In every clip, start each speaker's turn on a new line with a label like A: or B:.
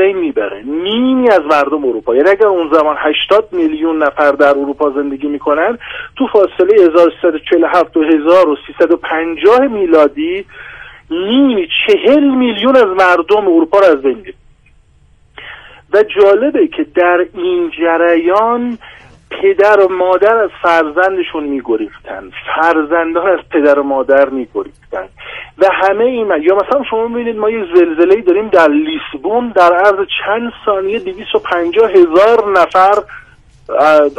A: بین می‌بره. نیمی از مردم اروپا. یعنی اگر اون زمان 80 میلیون نفر در اروپا زندگی می‌کنن تو فاصله 1347 و 1350 میلادی نیمی چهل میلیون از مردم اروپا رو از بین و جالبه که در این جریان پدر و مادر از فرزندشون میگریختن. فرزندان از پدر و مادر میگریختن. و همه این یا مثلا شما می‌بینید ما یه زلزله داریم در لیسبون در عرض چند ثانیه 250 هزار نفر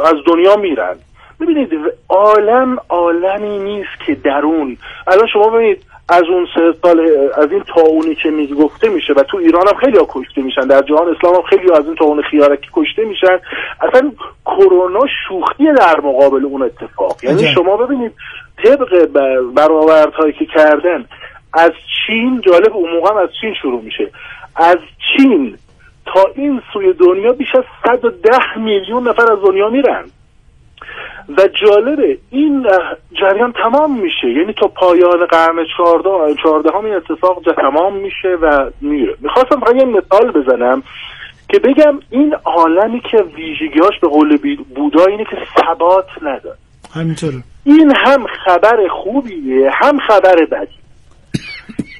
A: از دنیا میرن. ببینید عالم عالمی نیست که درون. الان شما ببینید از اون سه سال از این تاونی که می‌گفته میشه و تو ایران هم خیلی ها کشته میشن در جهان اسلام هم خیلی از این تاون خیارکی کشته میشن. اصلا کرونا شوخی در مقابل اون اتفاق. یعنی شما ببینید طبق برآوردهایی که کردن از چین جالب اون موقع از چین شروع میشه. از چین تا این سوی دنیا بیش از 110 میلیون نفر از دنیا میرن. و جالبه این جریان تمام میشه. یعنی تا پایان قرن چهارده چهارده هم این اتفاق تمام میشه و میره. می‌خواستم فقط یه مثال بزنم که بگم این عالمی که ویژگیاش به قول بودا اینه که ثبات نداره.
B: همینطوره.
A: این هم خبر خوبیه هم خبر بدی.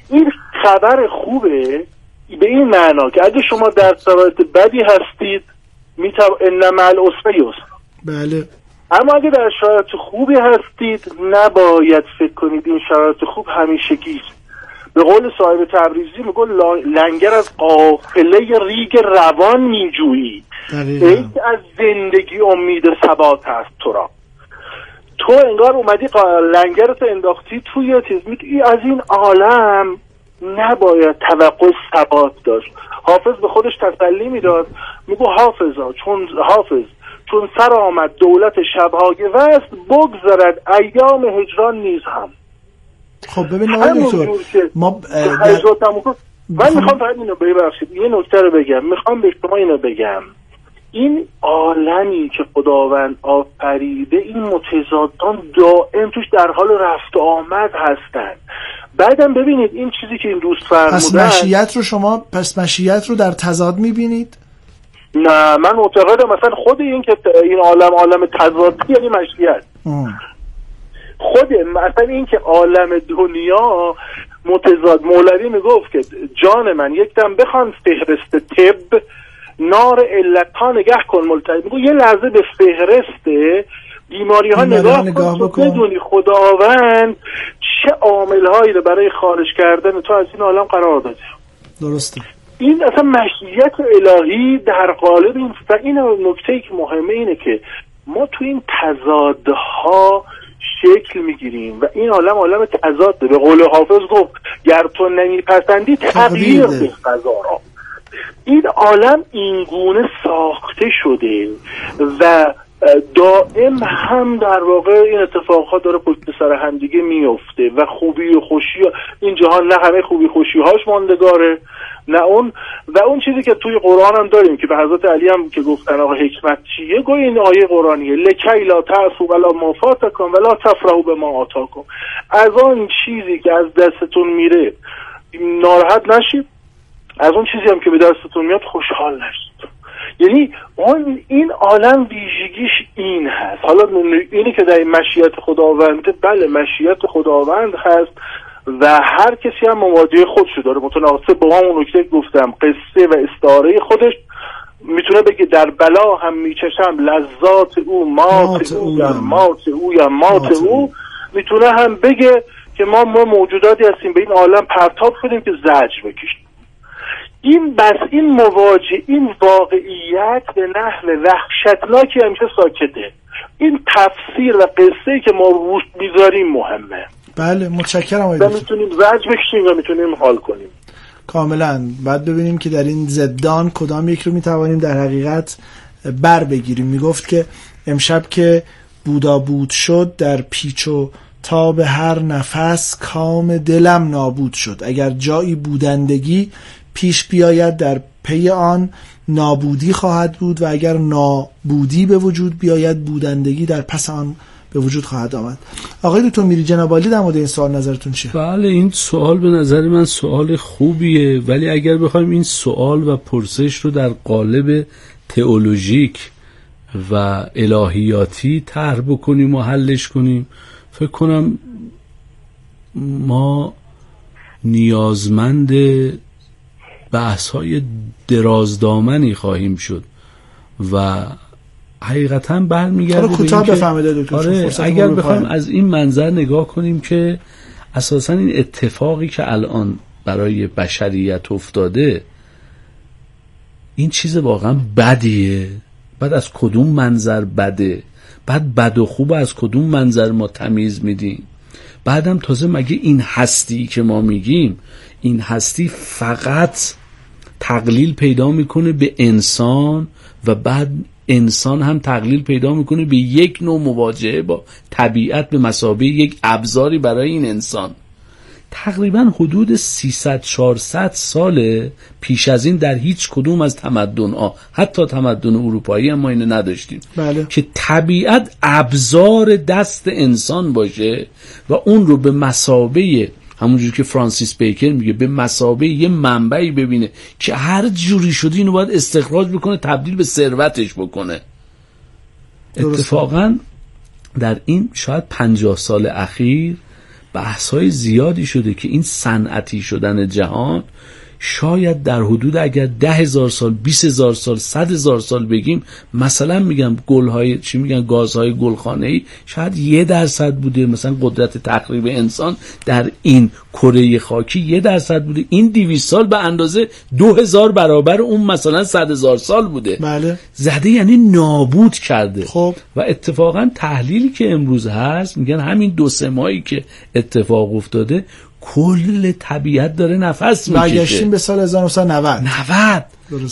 A: این خبر خوبه به این معنا که اگه شما در شرایط بدی هستید میتو انما العسر
B: بله.
A: اما اگه در شرایط خوبی هستید نباید فکر کنید این شرایط خوب همیشگی به قول صاحب تبریزی میگو لنگر از قافله ریگ روان میجویی ای از زندگی امید ثبات هست تو را. تو انگار اومدی لنگرت انداختی توی چیز. ای از این عالم نباید توقع ثبات داشت. حافظ به خودش تسلی می‌داد. میگو حافظا چون حافظ چون سر آمد دولت شبهای وست بگذرد ایام هجران نیز هم.
B: خب ببین ما
A: من می‌خوام فقط اینو ببخشید. یه نکته رو بگم. می‌خوام به شما اینو بگم. این عالمی که خداوند آفریده این متضادان دائم توش در حال رفت آمد هستند بعدم ببینید این چیزی که این دوست فرمودن
B: پس مشیت رو شما پس مشیت رو در تضاد می‌بینید؟
A: نه من معتقدم مثلا خود این که این عالم عالم تضادی یعنی مشیت خود مثلا این که عالم دنیا متضاد مولوی می‌گفت که جان من یک دم بخوان فهرست طب نار علت نگه کن ملتهی. میگو یه لحظه به فهرست بیماری ها نگاه, نگاه کن بدونی خداوند چه عامل هایی رو برای خارج کردن تو از این عالم قرار داده.
B: درسته.
A: این اصلا مشیت الهی در قالب این و این نکته ای که مهمه اینه که ما تو این تضادها شکل می‌گیریم و این عالم عالم تضاد به قول حافظ گفت گر تو نمیپسندی تغییر به را این عالم اینگونه ساخته شده و دائم هم در واقع این اتفاقات داره پشت سر همدیگه میفته و خوبی و خوشی این جهان نه همه خوبی خوشی هاش ماندگاره نه اون. و اون چیزی که توی قرآن هم داریم که به حضرت علی هم که گفتن آقا حکمت چیه؟ گوی این آیه قرآنیه. لکی لا تعفو ولا ما ولا تفرحو به ما آتاکم. از آن چیزی که از دستتون میره ناراحت نشید. از اون چیزی هم که به دستتون میاد خوشحال نشید. یعنی اون این عالم ویژگیش این هست. حالا اینی که در مشیت خداوند بله مشیت خداوند هست و هر کسی هم مواجه خودشو داره. متناسب با همون نکته گفتم قصه و استعاره خودش می‌تونه بگه در بلا هم میچشم لذات او مات, او یا مات او یا مات, او. می‌تونه هم بگه که ما ما موجوداتی هستیم به این عالم پرتاب شدیم که زجر بکشیم. این بس این مواجه این واقعیت به نحو وحشتناکی همیشه ساکته. این تفسیر و قصه که ما روش می‌ذاریم مهمه.
B: بله متشکرم
A: و می‌تونیم زج بکشیم و می‌تونیم حال کنیم.
B: کاملا. بعد ببینیم که در این زدان کدام یک رو می‌توانیم در حقیقت بر بگیریم. می‌گفت که امشب که بودا بود شد در پیچ و تا به هر نفس کام دلم نابود شد. اگر جایی بودندگی پیش بیاید در پی آن نابودی خواهد بود و اگر نابودی به وجود بیاید بودندگی در پس آن به وجود خواهد آمد. آقای دکتر میری جنابالی در مورد این سوال نظرتون چیه؟
C: بله این سوال به نظر من سوال خوبیه ولی اگر بخوایم این سوال و پرسش رو در قالب تئولوژیک و الهیاتی طرح بکنیم و حلش کنیم فکر کنم ما نیازمند بحث های درازدامنی خواهیم شد و حقیقتا برمیگرده
B: آره کوتاه بفهمید دکتر
C: آره اگر بخوایم از این منظر نگاه کنیم که اساسا این اتفاقی که الان برای بشریت افتاده این چیز واقعا بدیه. بعد از کدوم منظر بده؟ بعد بد و خوب از کدوم منظر ما تمیز میدیم؟ بعدم تازه مگه این هستی که ما میگیم این هستی فقط تقلیل پیدا می‌کنه به انسان و بعد انسان هم تقلیل پیدا می‌کنه به یک نوع مواجهه با طبیعت به مسابقه یک ابزاری برای این انسان تقریبا حدود 300 400 سال پیش از این در هیچ کدوم از تمدن ها حتی تمدن اروپایی هم ما اینو نداشتیم
B: بله.
C: که طبیعت ابزار دست انسان باشه و اون رو به مسابه همونجور که فرانسیس بیکر میگه به مسابه یه منبعی ببینه که هر جوری شده اینو باید استخراج بکنه تبدیل به ثروتش بکنه. اتفاقا در این شاید پنجاه سال اخیر بحث های زیادی شده که این صنعتی شدن جهان شاید در حدود اگر ده هزار سال بیس هزار سال صد هزار سال بگیم مثلا میگم گل چی میگن گازهای گلخانه ای شاید یه درصد بوده مثلا قدرت تقریب انسان در این کره خاکی یه درصد بوده این دیویس سال به اندازه دو هزار برابر اون مثلا صد هزار سال بوده
B: بله.
C: زده یعنی نابود کرده
B: خب.
C: و اتفاقا تحلیلی که امروز هست میگن همین دو سه ماهی که اتفاق افتاده کل طبیعت داره نفس می‌کشه.
B: برگشتیم به سال 1990
C: 90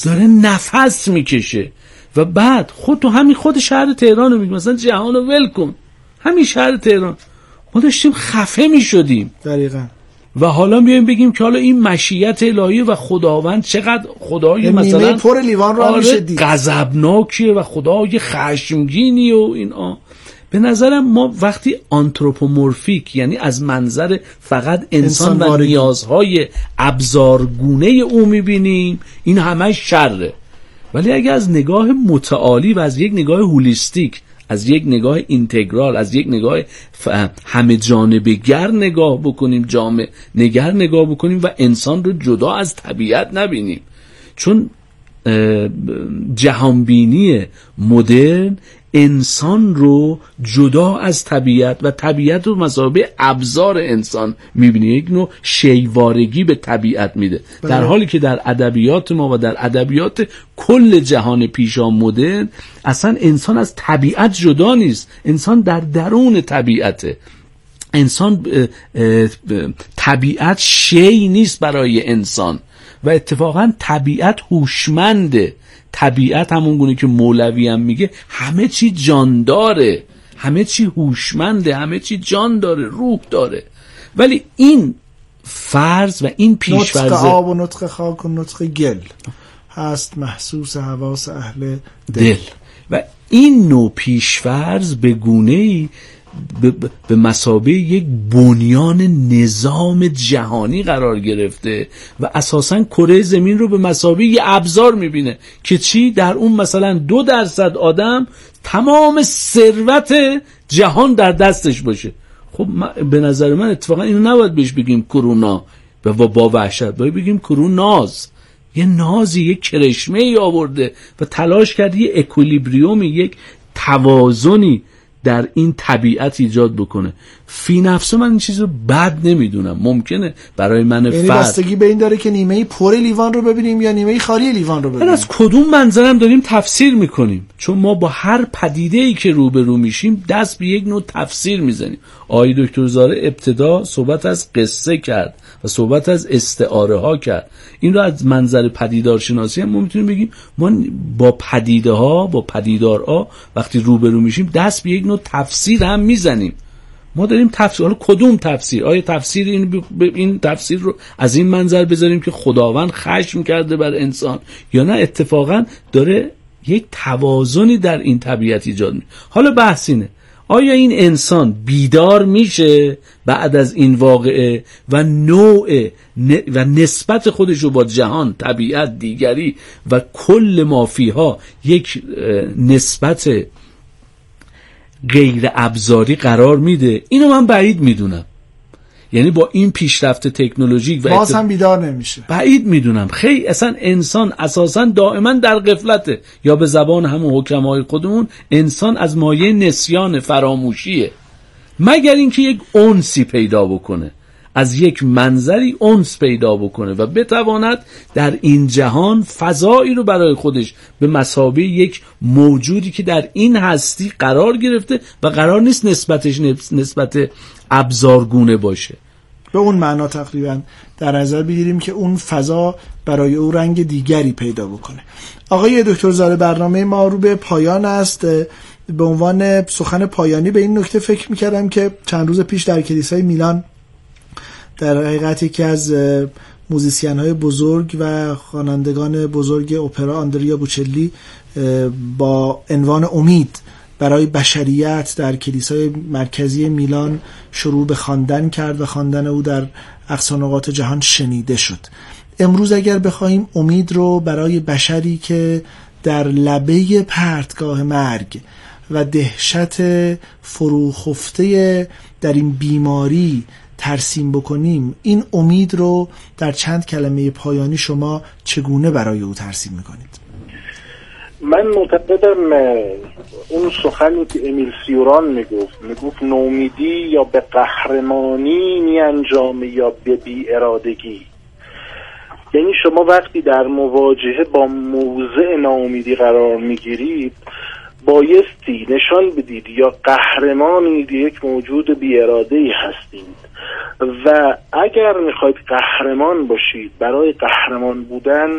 C: داره نفس می‌کشه. و بعد خود تو همین خود شهر تهران رو میگی. مثلا جهان رو ول کن. همین شهر تهران. ما داشتیم خفه می‌شدیم.
B: دقیقا.
C: و حالا بیایم بگیم که حالا این مشیت الهی و خداوند چقدر خدای مثلا
B: پر لیوان رو
C: آره غضبناکیه و خدای خشمگینی و این آ به نظرم ما وقتی آنتروپومورفیک یعنی از منظر فقط انسان, و نیازهای ابزارگونه او می‌بینیم این همه شره. ولی اگر از نگاه متعالی و از یک نگاه هولیستیک از یک نگاه اینتگرال از یک نگاه همه جانبگر نگاه بکنیم جامع نگر نگاه بکنیم و انسان رو جدا از طبیعت نبینیم. چون جهانبینی مدرن انسان رو جدا از طبیعت و طبیعت رو مسابقه ابزار انسان می‌بینی یک نوع شیوارگی به طبیعت میده. بله. در حالی که در ادبیات ما و در ادبیات کل جهان پیشا مدرن اصلا انسان از طبیعت جدا نیست. انسان در درون طبیعته. انسان طبیعت شی نیست برای انسان. و اتفاقا طبیعت هوشمنده. طبیعت همون گونه که مولوی هم میگه همه چی جان داره. همه چی هوشمنده همه چی جان داره روح داره. ولی این فرض و این پیشفرض
B: نطق آب و نطق خاک و نطق گل هست محسوس حواس اهل دل, دل.
C: و این نوع پیشفرض به گونه ای به مسابه یک بنیان نظام جهانی قرار گرفته و اساسا کره زمین رو به مسابه یه ابزار می‌بینه که چی؟ در اون مثلا دو درصد آدم تمام ثروت جهان در دستش باشه. خب به نظر من اتفاقا اینو نباید بهش بگیم کرونا و با وحشت. باید بگیم کروناز یه نازی یه کرشمه ای آورده و تلاش کرده یه اکولیبریومی یک توازنی در این طبیعت ایجاد بکنه. فی نفسه من این چیز رو بد نمی‌دونم. ممکنه برای من
B: یعنی
C: فرد.
B: بستگی به این داره که نیمه پر لیوان رو ببینیم یا نیمه خالی لیوان رو ببینیم؟
C: از کدوم منظرم داریم تفسیر می‌کنیم؟ چون ما با هر پدیده ای که روبرو میشیم دست به یک نوع تفسیر می‌زنیم. آقای دکتر زاره ابتدا صحبت از قصه کرد. و صحبت از استعاره ها کرد این رو از منظر پدیدارشناسی هم ما می‌تونیم بگیم. ما با پدیده ها با پدیدارها وقتی روبرو میشیم دست به یک نوع تفسیر هم می‌زنیم. ما داریم تفسیر حالا کدوم تفسیر؟ آیا تفسیر این, این تفسیر رو از این منظر بذاریم که خداوند خشم کرده بر انسان یا نه؟ اتفاقا داره یک توازنی در این طبیعت ایجاد می حالا بحث اینه. آیا این انسان بیدار میشه بعد از این واقعه و نوع و نسبت خودش رو با جهان طبیعت دیگری و کل مافیها یک نسبت غیر ابزاری قرار میده؟ اینو من بعید می‌دونم. یعنی با این پیشرفت تکنولوژیک
B: و باز هم بیدار نمیشه.
C: بعید می‌دونم. خیلی اصلا انسان اساسا دائما در قفلته یا به زبان همون حکمای خودمون انسان از مایه نسیان فراموشیه. مگر اینکه یک اونسی پیدا بکنه. از یک منظری اونس پیدا بکنه و بتواند در این جهان فضایی رو برای خودش به مسابه یک موجودی که در این هستی قرار گرفته و قرار نیست نسبتش نسبت ابزارگونه باشه.
B: به اون معنا تقریبا در نظر بگیریم که اون فضا برای او رنگ دیگری پیدا بکنه. آقای دکتر زاده برنامه ما رو به پایان است. به عنوان سخن پایانی به این نکته فکر می‌کردم که چند روز پیش در کلیسای میلان در حقیقت یکی از موزیسین های بزرگ و خوانندگان بزرگ اپرا آندریا بوچلی با عنوان امید برای بشریت در کلیسای مرکزی میلان شروع به خواندن کرد و خواندن او در اقصانقات جهان شنیده شد. امروز اگر بخواهیم امید رو برای بشری که در لبه پرتگاه مرگ و دهشت فروخفته در این بیماری ترسیم بکنیم این امید رو در چند کلمه پایانی شما چگونه برای او ترسیم می‌کنید؟
A: من معتقدم اون سخنی که امیل سیوران می‌گفت می‌گفت نومیدی یا به قهرمانی می انجام یا به بی ارادگی. یعنی شما وقتی در مواجهه با موضع ناامیدی قرار می‌گیرید بایستی نشان بدید یا قهرمانید یک موجود بی اراده هستید. و اگر می‌خواید قهرمان باشید برای قهرمان بودن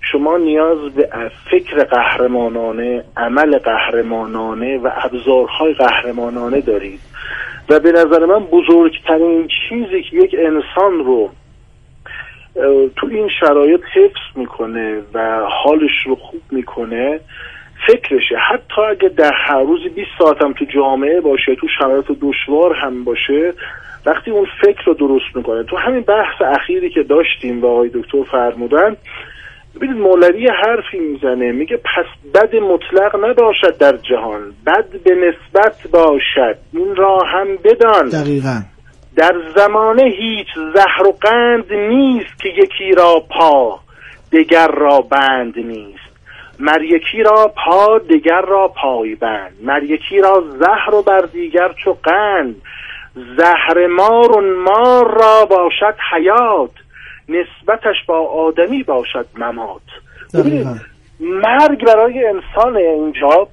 A: شما نیاز به فکر قهرمانانه عمل قهرمانانه و ابزارهای قهرمانانه دارید. و به نظر من بزرگترین چیزی که یک انسان رو تو این شرایط حفظ می‌کنه و حالش رو خوب می‌کنه فکرشه. حتی اگه در هر روز 20 ساعت هم تو جامعه باشه تو شرایط دشوار هم باشه وقتی اون فکر رو درست می‌کنه. تو همین بحث اخیری که داشتیم و آقای دکتر فرمودن ببینید مولوی حرفی می‌زنه میگه پس بد مطلق نباشد در جهان بد به نسبت باشد این را هم بدان.
B: دقیقا.
A: در زمانه هیچ زهر و قند نیست که یکی را پا دگر را بند نیست. مر یکی را پا دگر را پای بند مر یکی را زهر و بر دیگر چو قند. زهر مار و مار را باشد حیات نسبتش با آدمی باشد ممات. مرگ برای انسان اینجا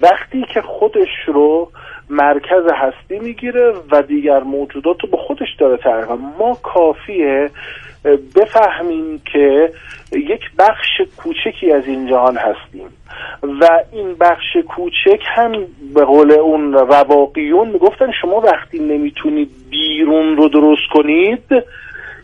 A: وقتی که خودش رو مرکز هستی می‌گیره و دیگر موجودات رو به خودش داره تعریف ما کافیه بفهمیم که یک بخش کوچکی از این جهان هستیم و این بخش کوچک هم به قول اون رواقیون می‌گفتن شما وقتی نمی‌تونید بیرون رو درست کنید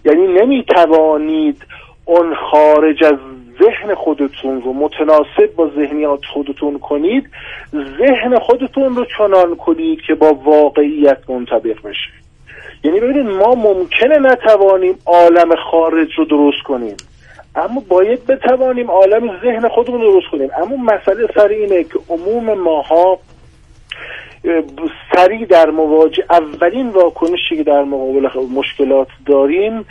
A: یعنی نمی‌توانید اون خارج از ذهن خودتون رو متناسب با ذهنیات خودتون کنید ذهن خودتون رو چنان کنید که با واقعیت منطبق بشه. یعنی ببینید ما ممکنه نتوانیم عالم خارج رو درست کنیم. اما باید بتوانیم عالم ذهن خودمون درست کنیم. اما مسئله سر اینه که عموم ماها سریع در مواجه اولین واکنشی که در مقابل مشکلات داریم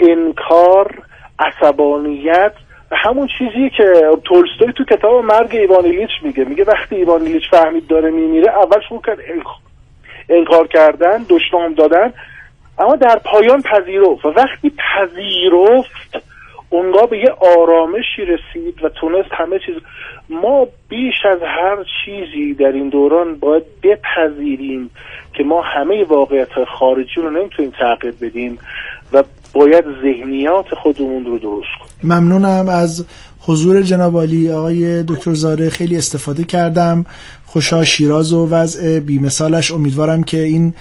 A: انکار عصبانیت همون چیزی که تولستوی تو کتاب مرگ ایوان میگه. میگه وقتی ایوان فهمید داره میمیره اول شروع کرد انکار کردن دشنام دادن. اما در پایان پذیرفت و وقتی پذیرفت اونگاه به یه آرامشی رسید و تونست همه چیز ما بیش از هر چیزی در این دوران باید بپذیریم که ما همه واقعیت خارجی رو نمی‌تونیم تغییر بدیم و باید ذهنیات خودمون رو درست کنیم.
B: ممنونم از حضور جناب عالی آقای دکتر زاره خیلی استفاده کردم. خوشا شیراز و وضع بیمثالش. امیدوارم که این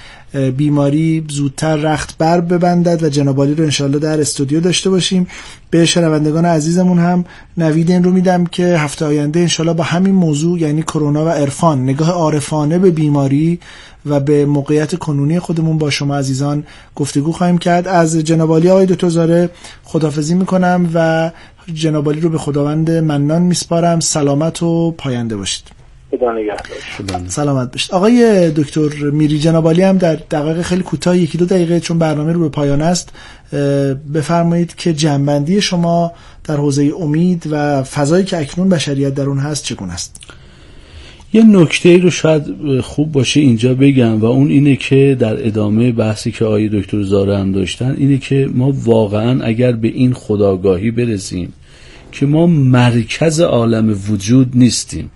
B: بیماری زودتر رخت بر ببندد و جنابالی رو انشالله در استودیو داشته باشیم. به شنوندگان عزیزمون هم نوید این رو میدم که هفته آینده انشالله با همین موضوع یعنی کرونا و عرفان نگاه عارفانه به بیماری و به موقعیت کنونی خودمون با شما عزیزان گفتگو خواهیم کرد. از جنابالی آقای دکتر زاره خدافزی می‌کنم و جنابالی رو به خداوند منان میسپارم. سلامت و پاینده باشید. سلامت باشید. آقای دکتر میری جنابالی هم در دقایق خیلی کوتاه یکی دو دقیقه چون برنامه رو به پایان است بفرمایید که جنبندی شما در حوزه امید و فضایی که اکنون بشریت در اون هست چگونه است؟
C: یه نکته ای رو شاید خوب باشه اینجا بگم و اون اینه که در ادامه بحثی که آقای دکتر زاره هم داشتن اینه که ما واقعا اگر به این خداگاهی برسیم که ما مرکز عالم وجود نیستیم.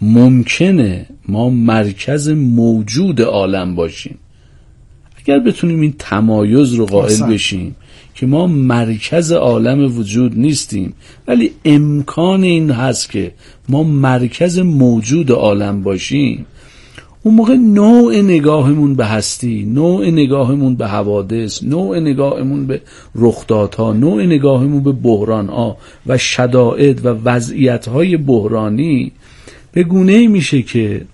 C: ممکنه ما مرکز موجود عالم باشیم. اگر بتونیم این تمایز رو قائل بشیم که ما مرکز عالم وجود نیستیم ولی امکان این هست که ما مرکز موجود عالم باشیم. اون موقع نوع نگاهمون به هستی نوع نگاهمون به حوادث نوع نگاهمون به رخدادها نوع نگاهمون به بحرانها و شدائد و وضعیتهای بحرانی به گونه میشه که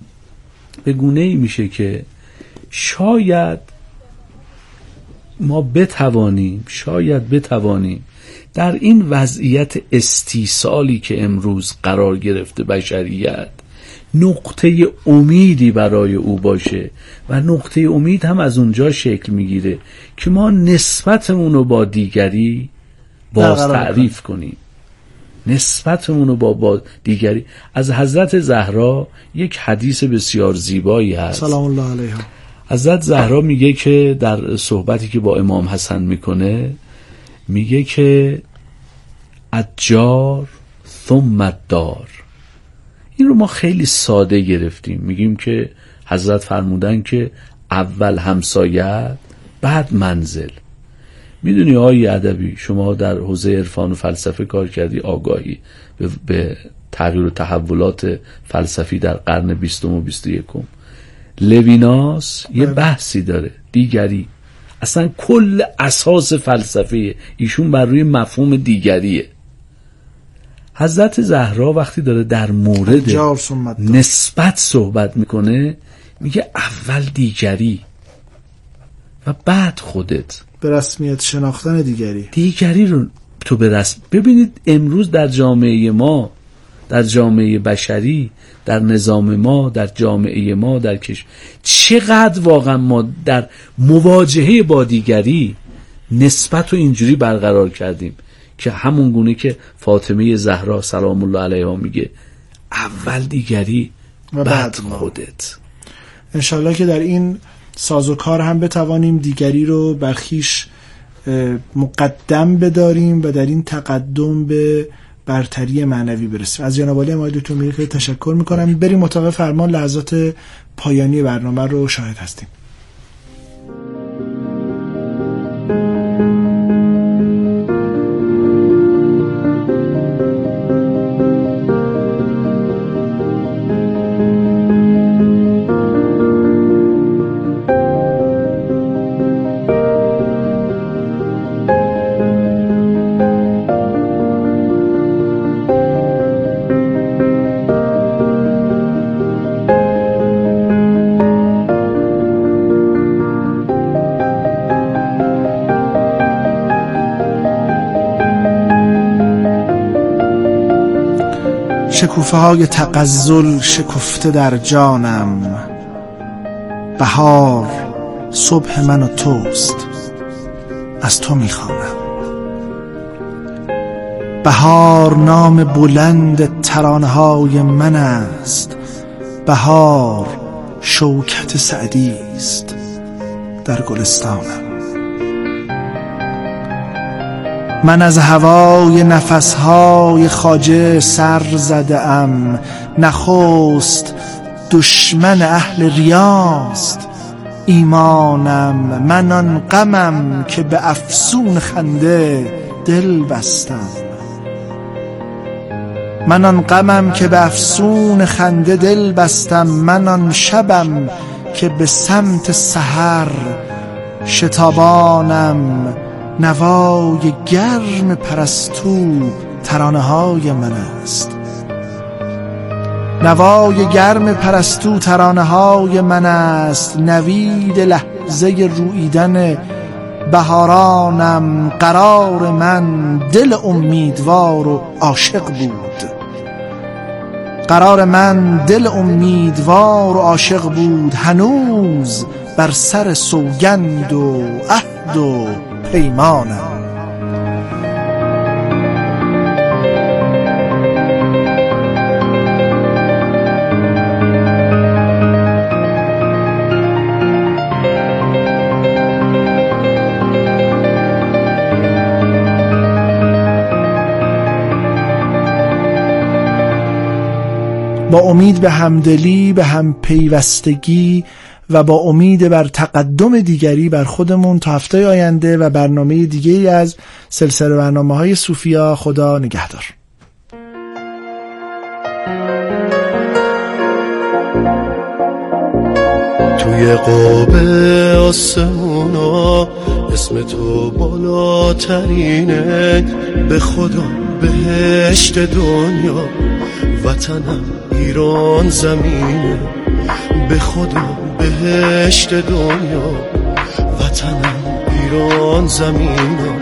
C: به گونه میشه که شاید ما بتوانیم شاید بتوانیم در این وضعیت استیصالی که امروز قرار گرفته بشریت نقطه امیدی برای او باشه و نقطه امید هم از اونجا شکل می‌گیره که ما نسبتمون رو با دیگری باز تعریف کنیم. نسبتمون رو با, با دیگری. از حضرت زهرا یک حدیث بسیار زیبایی هست.
B: سلام الله علیها.
C: حضرت زهرا میگه که در صحبتی که با امام حسن می‌کنه میگه که اجار ثم دار این رو ما خیلی ساده گرفتیم. میگیم که حضرت فرمودن که اول همسایت بعد منزل. می‌دونی آقای ادبی شما در حوزه عرفان و فلسفه کار کردی آگاهی به, تغییر و تحولات فلسفی در قرن بیستم و بیست یکم. لویناس یه بله. بحثی داره دیگری. اصلا کل اساس فلسفه ایشون بر روی مفهوم دیگریه. حضرت زهرا وقتی داره در مورد نسبت صحبت می‌کنه میگه اول دیگری و بعد خودت.
B: به رسمیت شناختن دیگری.
C: دیگری رو تو به رسم ببینید امروز در جامعه ما در جامعه بشری در نظام ما در جامعه ما در کش چقدر واقعا ما در مواجهه با دیگری نسبت و اینجوری برقرار کردیم که همون گونه که فاطمه زهرا سلام الله علیها میگه اول دیگری و بعد خودت.
B: انشالله که در این سازوکار هم بتوانیم دیگری رو برخیش مقدم بداریم و در این تقدم به برتری معنوی برسیم از جناب عالی دکتر میری تشکر می‌کنم. بریم مطابق فرمان لحظات پایانی برنامه رو شاهد هستیم. شکوفه های تقزل شکفته در جانم. بهار صبح من و توست. از تو می‌خوانم. بهار نام بلند ترانه های من است. بهار شوکت سعدی است. در گلستانم. من از هوای نفسهای خاجه سر زده ام نخست دشمن اهل ریاست. ایمانم من آن غمم که به افسون خنده دل بستم. من آن غمم که به افسون خنده دل بستم. من آن شبم که به سمت سحر شتابانم. نوای گرم پرستو ترانه های من است. نوای گرم پرستو ترانه های من است. نوید لحظه رویدن بهارانم قرار من دل امیدوار و عاشق بود. قرار من دل امیدوار و عاشق بود. هنوز بر سر سوگند و عهد و پیمانم. با امید به همدلی به هم پیوستگی و با امید بر تقدم دیگری بر خودمون تا هفته آینده و برنامه دیگه ای از سلسله برنامه های صوفیا خدا نگهدار.
D: توی قاب آسمونا اسم تو بالاترینه. به خدا بهشت دنیا وطنم ایران زمینه. به خدا بهشت دنیا وطنم ایران زمینه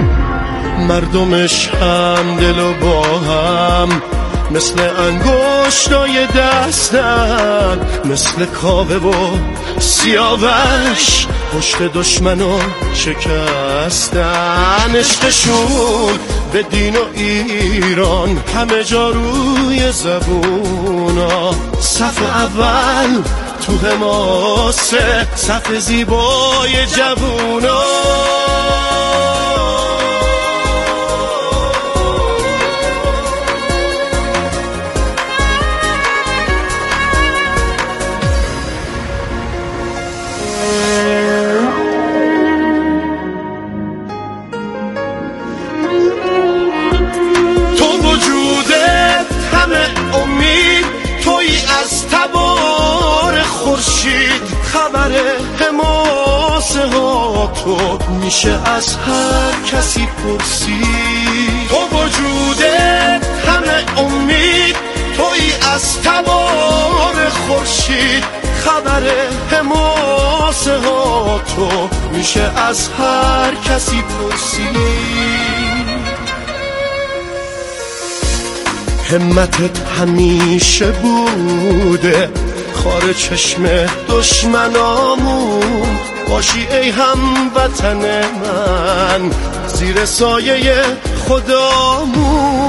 D: مردمش هم دل و با هم مثل انگشتای دستن مثل کاوه و سیاوش. پشت دشمنو شکستن. عشقشون به دین و ایران همه جا روی زبونا. صف اول تو حماسه صف زیبای جوونا تو میشه از هر کسی پرسید. تو وجودت همه امید توی از تبار خورشید. خبر حماسه ها تو میشه از هر کسی پرسید. همتت همیشه بوده خار چشم دشمنامون. باشی ای هموطن من. زیر سایه خدامون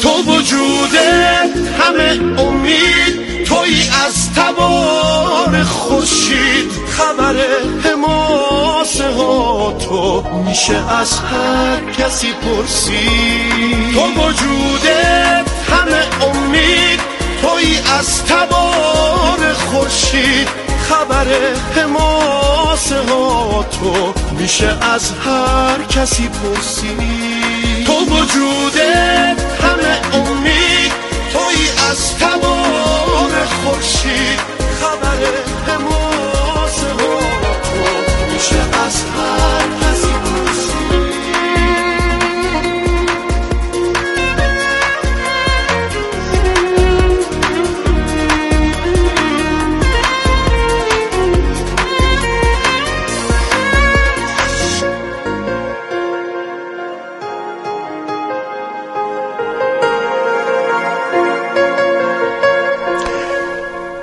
D: تو وجودت همه امید توی از تبار خورشید. خبر حماسه ها تو میشه از هر کسی پرسید. تو وجودت همه امید توی از تبار خورشید خبر حماسه ها تو میشه از هر کسی پرسید. تو وجود همه امید توی از تبار خورشید خبر حماسه ها تو میشه از هر